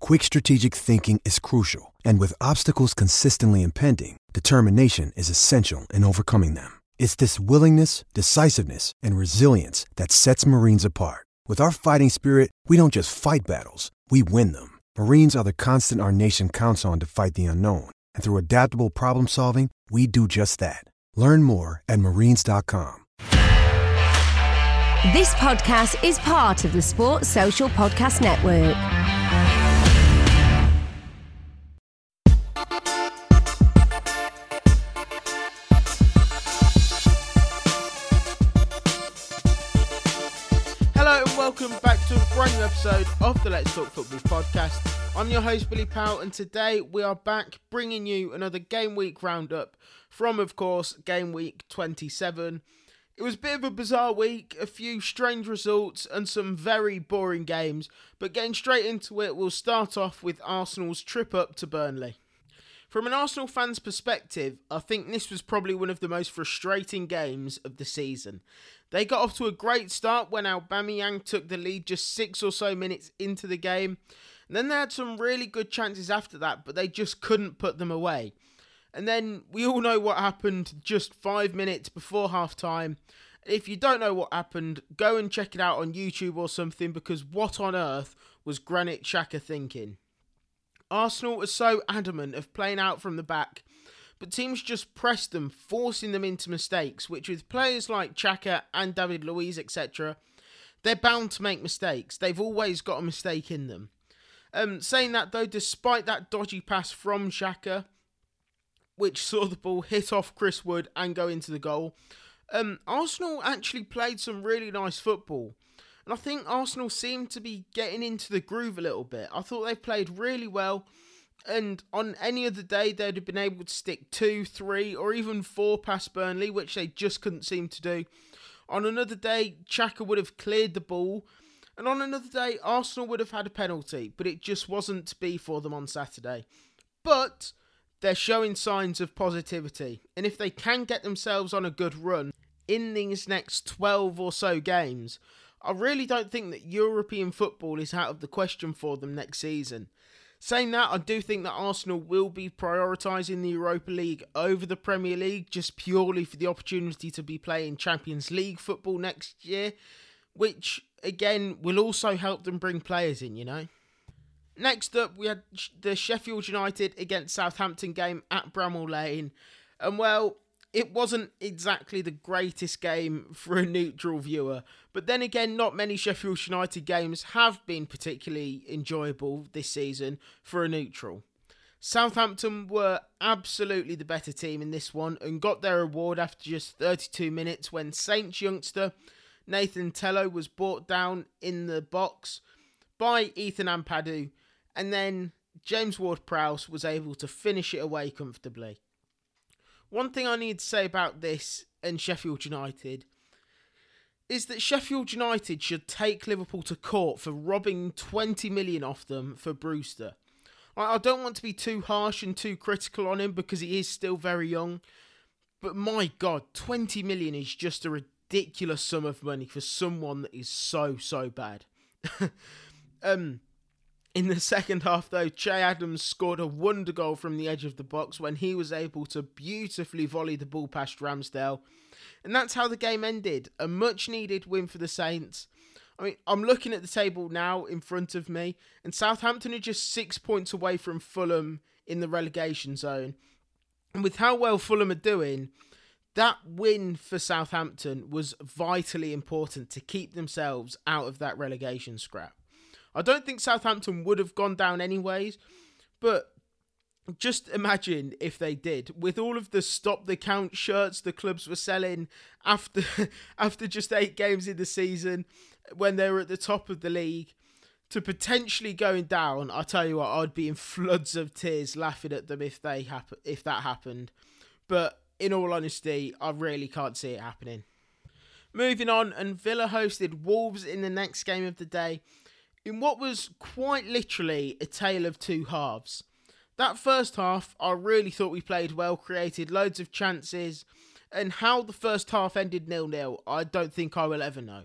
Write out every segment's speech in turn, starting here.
quick strategic thinking is crucial. And with obstacles consistently impending, determination is essential in overcoming them. It's this willingness, decisiveness, and resilience that sets Marines apart. With our fighting spirit, we don't just fight battles, we win them. Marines are the constant our nation counts on to fight the unknown. And through adaptable problem solving, we do just that. Learn more at marines.com. This podcast is part of the Sports Social Podcast Network. Episode of the Let's Talk Football podcast. I'm your host Billy Powell, and today we are back bringing you another game week roundup from, of course, game week 27. It was a bit of a bizarre week, a few strange results, and some very boring games. But getting straight into it, we'll start off with Arsenal's trip up to Burnley. From an Arsenal fan's perspective, I think this was probably one of the most frustrating games of the season. They got off to a great start when Aubameyang took the lead just six or so minutes into the game. And then they had some really good chances after that, but they just couldn't put them away. And then we all know what happened just five minutes before half time. If you don't know what happened, go and check it out on YouTube or something because what on earth was Granit Xhaka thinking? Arsenal are so adamant of playing out from the back, but teams just press them, forcing them into mistakes, which with players like Xhaka and David Luiz, etc., they're bound to make mistakes. They've always got a mistake in them. Um, saying that though, despite that dodgy pass from Xhaka, which saw the ball hit off Chris Wood and go into the goal, um, Arsenal actually played some really nice football. And I think Arsenal seemed to be getting into the groove a little bit. I thought they played really well. And on any other day, they'd have been able to stick two, three, or even four past Burnley, which they just couldn't seem to do. On another day, Xhaka would have cleared the ball. And on another day, Arsenal would have had a penalty, but it just wasn't to be for them on Saturday. But they're showing signs of positivity. And if they can get themselves on a good run in these next 12 or so games, I really don't think that European football is out of the question for them next season. Saying that, I do think that Arsenal will be prioritising the Europa League over the Premier League just purely for the opportunity to be playing Champions League football next year, which again will also help them bring players in, you know. Next up, we had the Sheffield United against Southampton game at Bramall Lane. And well, it wasn't exactly the greatest game for a neutral viewer. But then again, not many Sheffield United games have been particularly enjoyable this season for a neutral. Southampton were absolutely the better team in this one and got their reward after just 32 minutes when Saints youngster Nathan Tella was brought down in the box by Ethan Ampadu and then James Ward Prowse was able to finish it away comfortably. One thing I need to say about this and Sheffield United is that Sheffield United should take Liverpool to court for robbing 20 million off them for Brewster. I don't want to be too harsh and too critical on him because he is still very young, but my god, 20 million is just a ridiculous sum of money for someone that is so so bad. um In the second half, though, Che Adams scored a wonder goal from the edge of the box when he was able to beautifully volley the ball past Ramsdale. And that's how the game ended. A much needed win for the Saints. I mean, I'm looking at the table now in front of me, and Southampton are just six points away from Fulham in the relegation zone. And with how well Fulham are doing, that win for Southampton was vitally important to keep themselves out of that relegation scrap. I don't think Southampton would have gone down anyways, but just imagine if they did. With all of the stop the count shirts the clubs were selling after after just 8 games in the season when they were at the top of the league to potentially going down I tell you what I'd be in floods of tears laughing at them if they happen if that happened. But in all honesty I really can't see it happening. Moving on and Villa hosted Wolves in the next game of the day in what was quite literally a tale of two halves that first half, I really thought we played well, created loads of chances, and how the first half ended nil nil, I don't think I will ever know.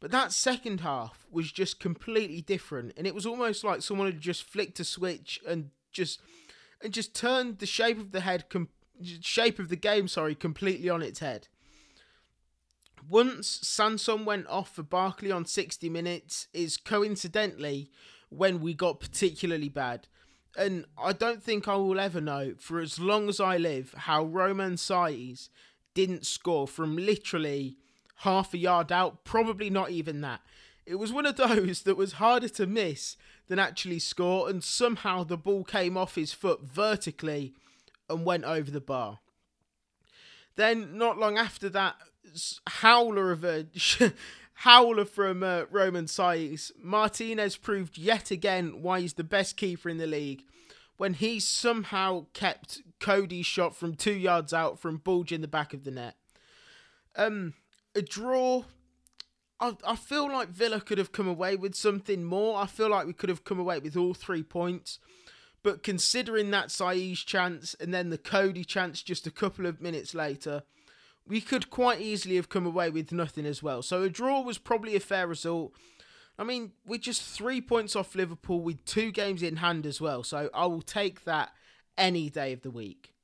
But that second half was just completely different, and it was almost like someone had just flicked a switch and just and just turned the shape of the head, com- shape of the game, sorry, completely on its head. Once Sanson went off for Barkley on 60 minutes, is coincidentally when we got particularly bad and I don't think I will ever know for as long as I live how Romain Saiss didn't score from literally half a yard out, probably not even that. It was one of those that was harder to miss than actually score, and somehow the ball came off his foot vertically and went over the bar. Then, not long after that, howler of a howler from uh, Romain Saiss. Martinez proved yet again why he's the best keeper in the league when he somehow kept Coady's shot from two yards out from bulging the back of the net. Um, a draw. I, I feel like Villa could have come away with something more. I feel like we could have come away with all three points. But considering that Saiss chance and then the Cody chance just a couple of minutes later, we could quite easily have come away with nothing as well. So a draw was probably a fair result. I mean, we're just three points off Liverpool with two games in hand as well. So I will take that any day of the week.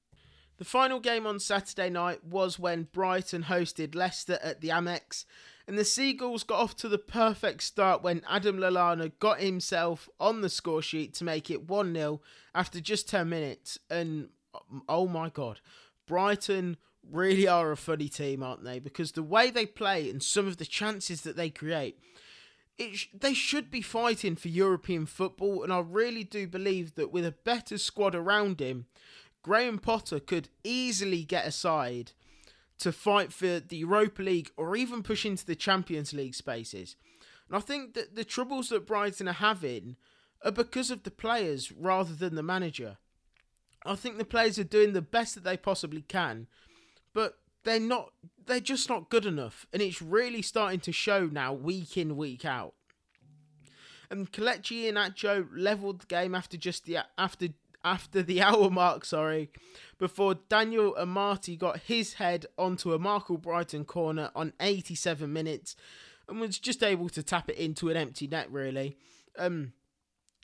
The final game on Saturday night was when Brighton hosted Leicester at the Amex, and the Seagulls got off to the perfect start when Adam Lallana got himself on the score sheet to make it 1 0 after just 10 minutes. And oh my god, Brighton really are a funny team, aren't they? Because the way they play and some of the chances that they create, it sh- they should be fighting for European football. And I really do believe that with a better squad around him, Graham Potter could easily get a side to fight for the Europa League or even push into the Champions League spaces. And I think that the troubles that Brighton are having are because of the players rather than the manager. I think the players are doing the best that they possibly can but they're not they're just not good enough. And it's really starting to show now week in week out. And Kelechi Iheanacho leveled the game after just the after after the hour mark sorry before Daniel Amartey got his head onto a Marc Albrighton corner on 87 minutes and was just able to tap it into an empty net really. Um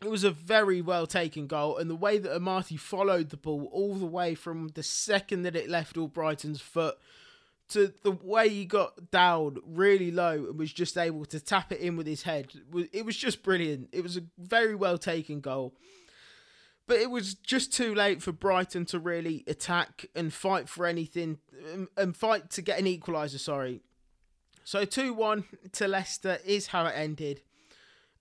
it was a very well taken goal, and the way that Amartey followed the ball all the way from the second that it left Albrighton's foot to the way he got down really low and was just able to tap it in with his head. It was just brilliant. It was a very well taken goal. But it was just too late for Brighton to really attack and fight for anything um, and fight to get an equaliser, sorry. So 2 1 to Leicester is how it ended.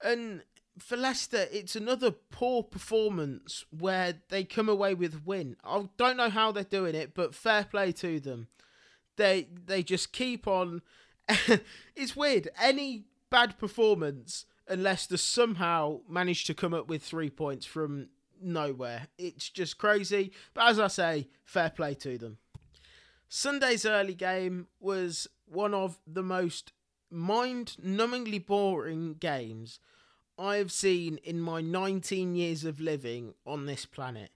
And for Leicester, it's another poor performance where they come away with win. I don't know how they're doing it, but fair play to them. They they just keep on. it's weird. Any bad performance, and Leicester somehow managed to come up with three points from nowhere. It's just crazy. But as I say, fair play to them. Sunday's early game was one of the most mind numbingly boring games I have seen in my 19 years of living on this planet.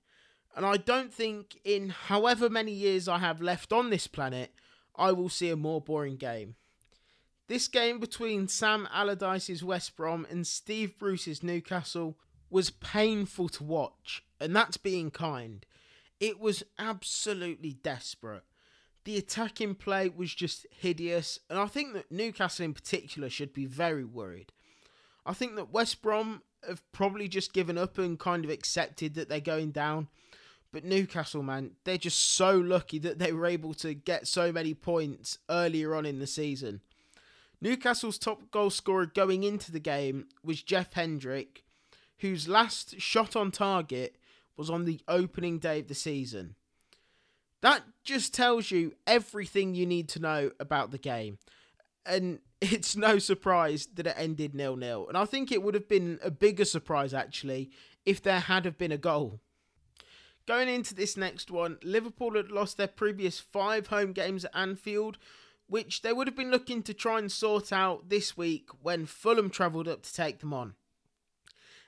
And I don't think in however many years I have left on this planet, I will see a more boring game. This game between Sam Allardyce's West Brom and Steve Bruce's Newcastle was painful to watch, and that's being kind. It was absolutely desperate. The attacking play was just hideous, and I think that Newcastle in particular should be very worried. I think that West Brom have probably just given up and kind of accepted that they're going down. But Newcastle, man, they're just so lucky that they were able to get so many points earlier on in the season. Newcastle's top goal scorer going into the game was Jeff Hendrick, whose last shot on target was on the opening day of the season. That just tells you everything you need to know about the game. And it's no surprise that it ended nil nil. And I think it would have been a bigger surprise actually if there had have been a goal. Going into this next one, Liverpool had lost their previous five home games at Anfield, which they would have been looking to try and sort out this week when Fulham travelled up to take them on.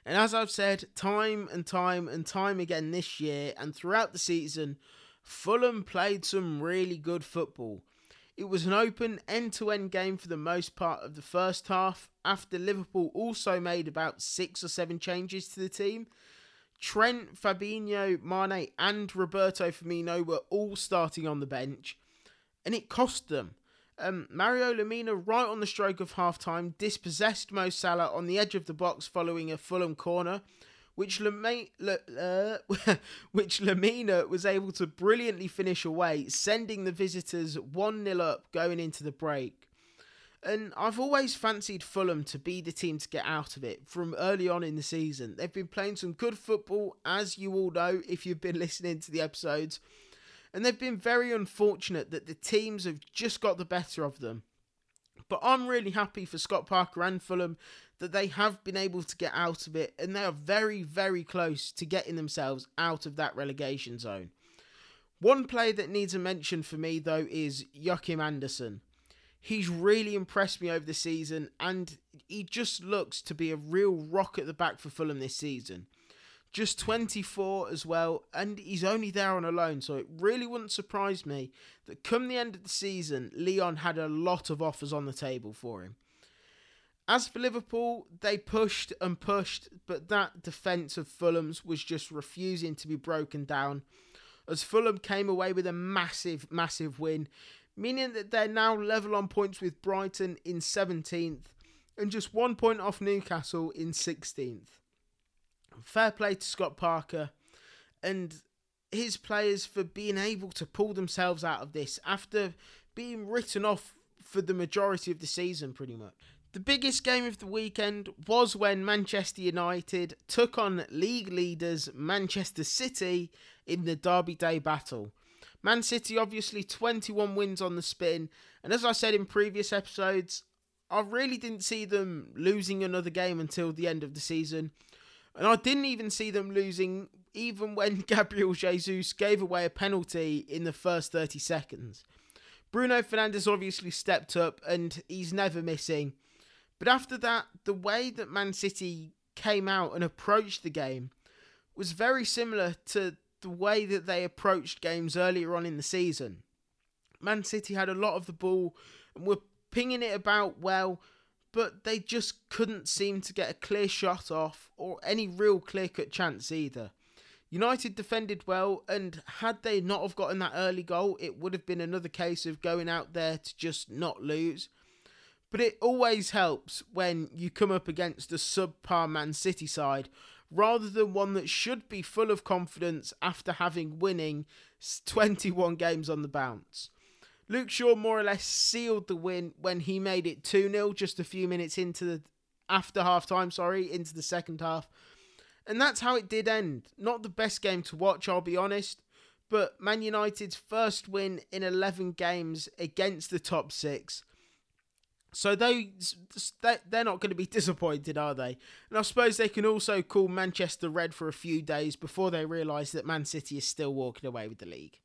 And as I've said time and time and time again this year and throughout the season, Fulham played some really good football. It was an open end to end game for the most part of the first half, after Liverpool also made about six or seven changes to the team. Trent, Fabinho, Mane, and Roberto Firmino were all starting on the bench, and it cost them. Um, Mario Lemina, right on the stroke of half time, dispossessed Mo Salah on the edge of the box following a Fulham corner, which, Le- uh, which Lemina was able to brilliantly finish away, sending the visitors 1 0 up going into the break. And I've always fancied Fulham to be the team to get out of it from early on in the season. They've been playing some good football, as you all know if you've been listening to the episodes and they've been very unfortunate that the teams have just got the better of them. But I'm really happy for Scott Parker and Fulham that they have been able to get out of it and they are very, very close to getting themselves out of that relegation zone. One player that needs a mention for me, though, is Joachim Andersen. He's really impressed me over the season and he just looks to be a real rock at the back for Fulham this season just 24 as well, and he's only there on a loan, so it really wouldn't surprise me that come the end of the season, Lyon had a lot of offers on the table for him. As for Liverpool, they pushed and pushed, but that defence of Fulham's was just refusing to be broken down. As Fulham came away with a massive, massive win, meaning that they're now level on points with Brighton in 17th and just one point off Newcastle in 16th fair play to Scott Parker and his players for being able to pull themselves out of this after being written off for the majority of the season, pretty much. The biggest game of the weekend was when Manchester United took on league leaders Manchester City in the Derby Day battle. Man City obviously 21 wins on the spin, and as I said in previous episodes, I really didn't see them losing another game until the end of the season. And I didn't even see them losing even when Gabriel Jesus gave away a penalty in the first 30 seconds. Bruno Fernandes obviously stepped up and he's never missing. But after that, the way that Man City came out and approached the game was very similar to the way that they approached games earlier on in the season. Man City had a lot of the ball and were pinging it about well, but they just couldn't seem to get a clear shot off or any real clear cut chance either. United defended well, and had they not have gotten that early goal, it would have been another case of going out there to just not lose. But it always helps when you come up against a subpar Man City side rather than one that should be full of confidence after having winning 21 games on the bounce. Luke Shaw more or less sealed the win when he made it 2 0 just a few minutes into the after half time, sorry, into the second half. And that's how it did end. Not the best game to watch, I'll be honest, but Man United's first win in 11 games against the top six. So they they're not going to be disappointed, are they? And I suppose they can also call Manchester red for a few days before they realise that Man City is still walking away with the league.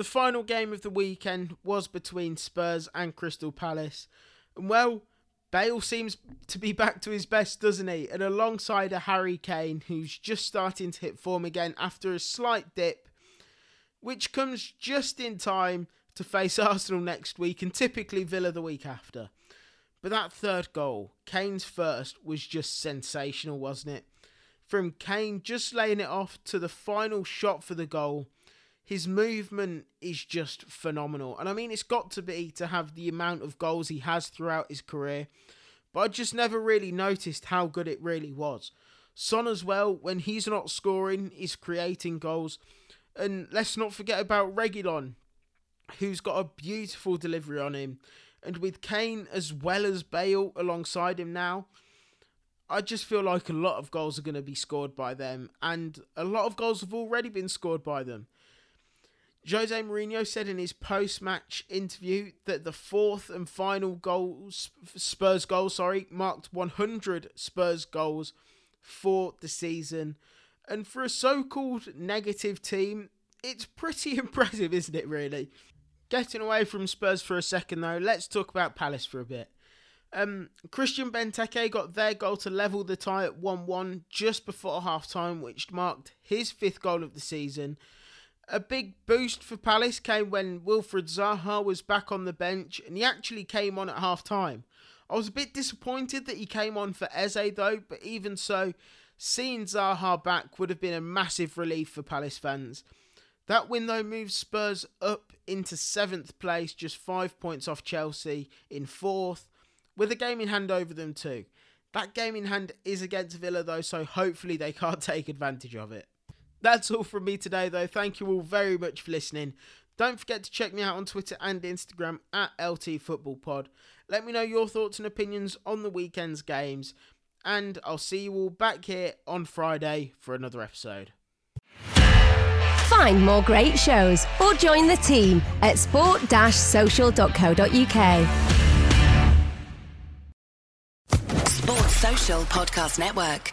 The final game of the weekend was between Spurs and Crystal Palace. And well, Bale seems to be back to his best, doesn't he? And alongside a Harry Kane who's just starting to hit form again after a slight dip, which comes just in time to face Arsenal next week and typically Villa the week after. But that third goal, Kane's first, was just sensational, wasn't it? from Kane just laying it off to the final shot for the goal. His movement is just phenomenal. And I mean, it's got to be to have the amount of goals he has throughout his career. But I just never really noticed how good it really was. Son as well, when he's not scoring, is creating goals. And let's not forget about Reguilon, who's got a beautiful delivery on him. And with Kane as well as Bale alongside him now, I just feel like a lot of goals are going to be scored by them. And a lot of goals have already been scored by them. Jose Mourinho said in his post-match interview that the fourth and final goal, Spurs goal, sorry, marked 100 Spurs goals for the season. And for a so-called negative team, it's pretty impressive, isn't it, really? Getting away from Spurs for a second, though, let's talk about Palace for a bit. Um, Christian Benteke got their goal to level the tie at 1 1 just before half time, which marked his fifth goal of the season. A big boost for Palace came when Wilfried Zaha was back on the bench and he actually came on at half time. I was a bit disappointed that he came on for Eze though, but even so, seeing Zaha back would have been a massive relief for Palace fans. That win though moves Spurs up into seventh place, just five points off Chelsea in fourth, with a game in hand over them too. That game in hand is against Villa though, so hopefully they can't take advantage of it. That's all from me today, though. Thank you all very much for listening. Don't forget to check me out on Twitter and Instagram at LT Football Pod. Let me know your thoughts and opinions on the weekend's games, and I'll see you all back here on Friday for another episode. Find more great shows or join the team at sport-social.co.uk. Sports Social Podcast Network.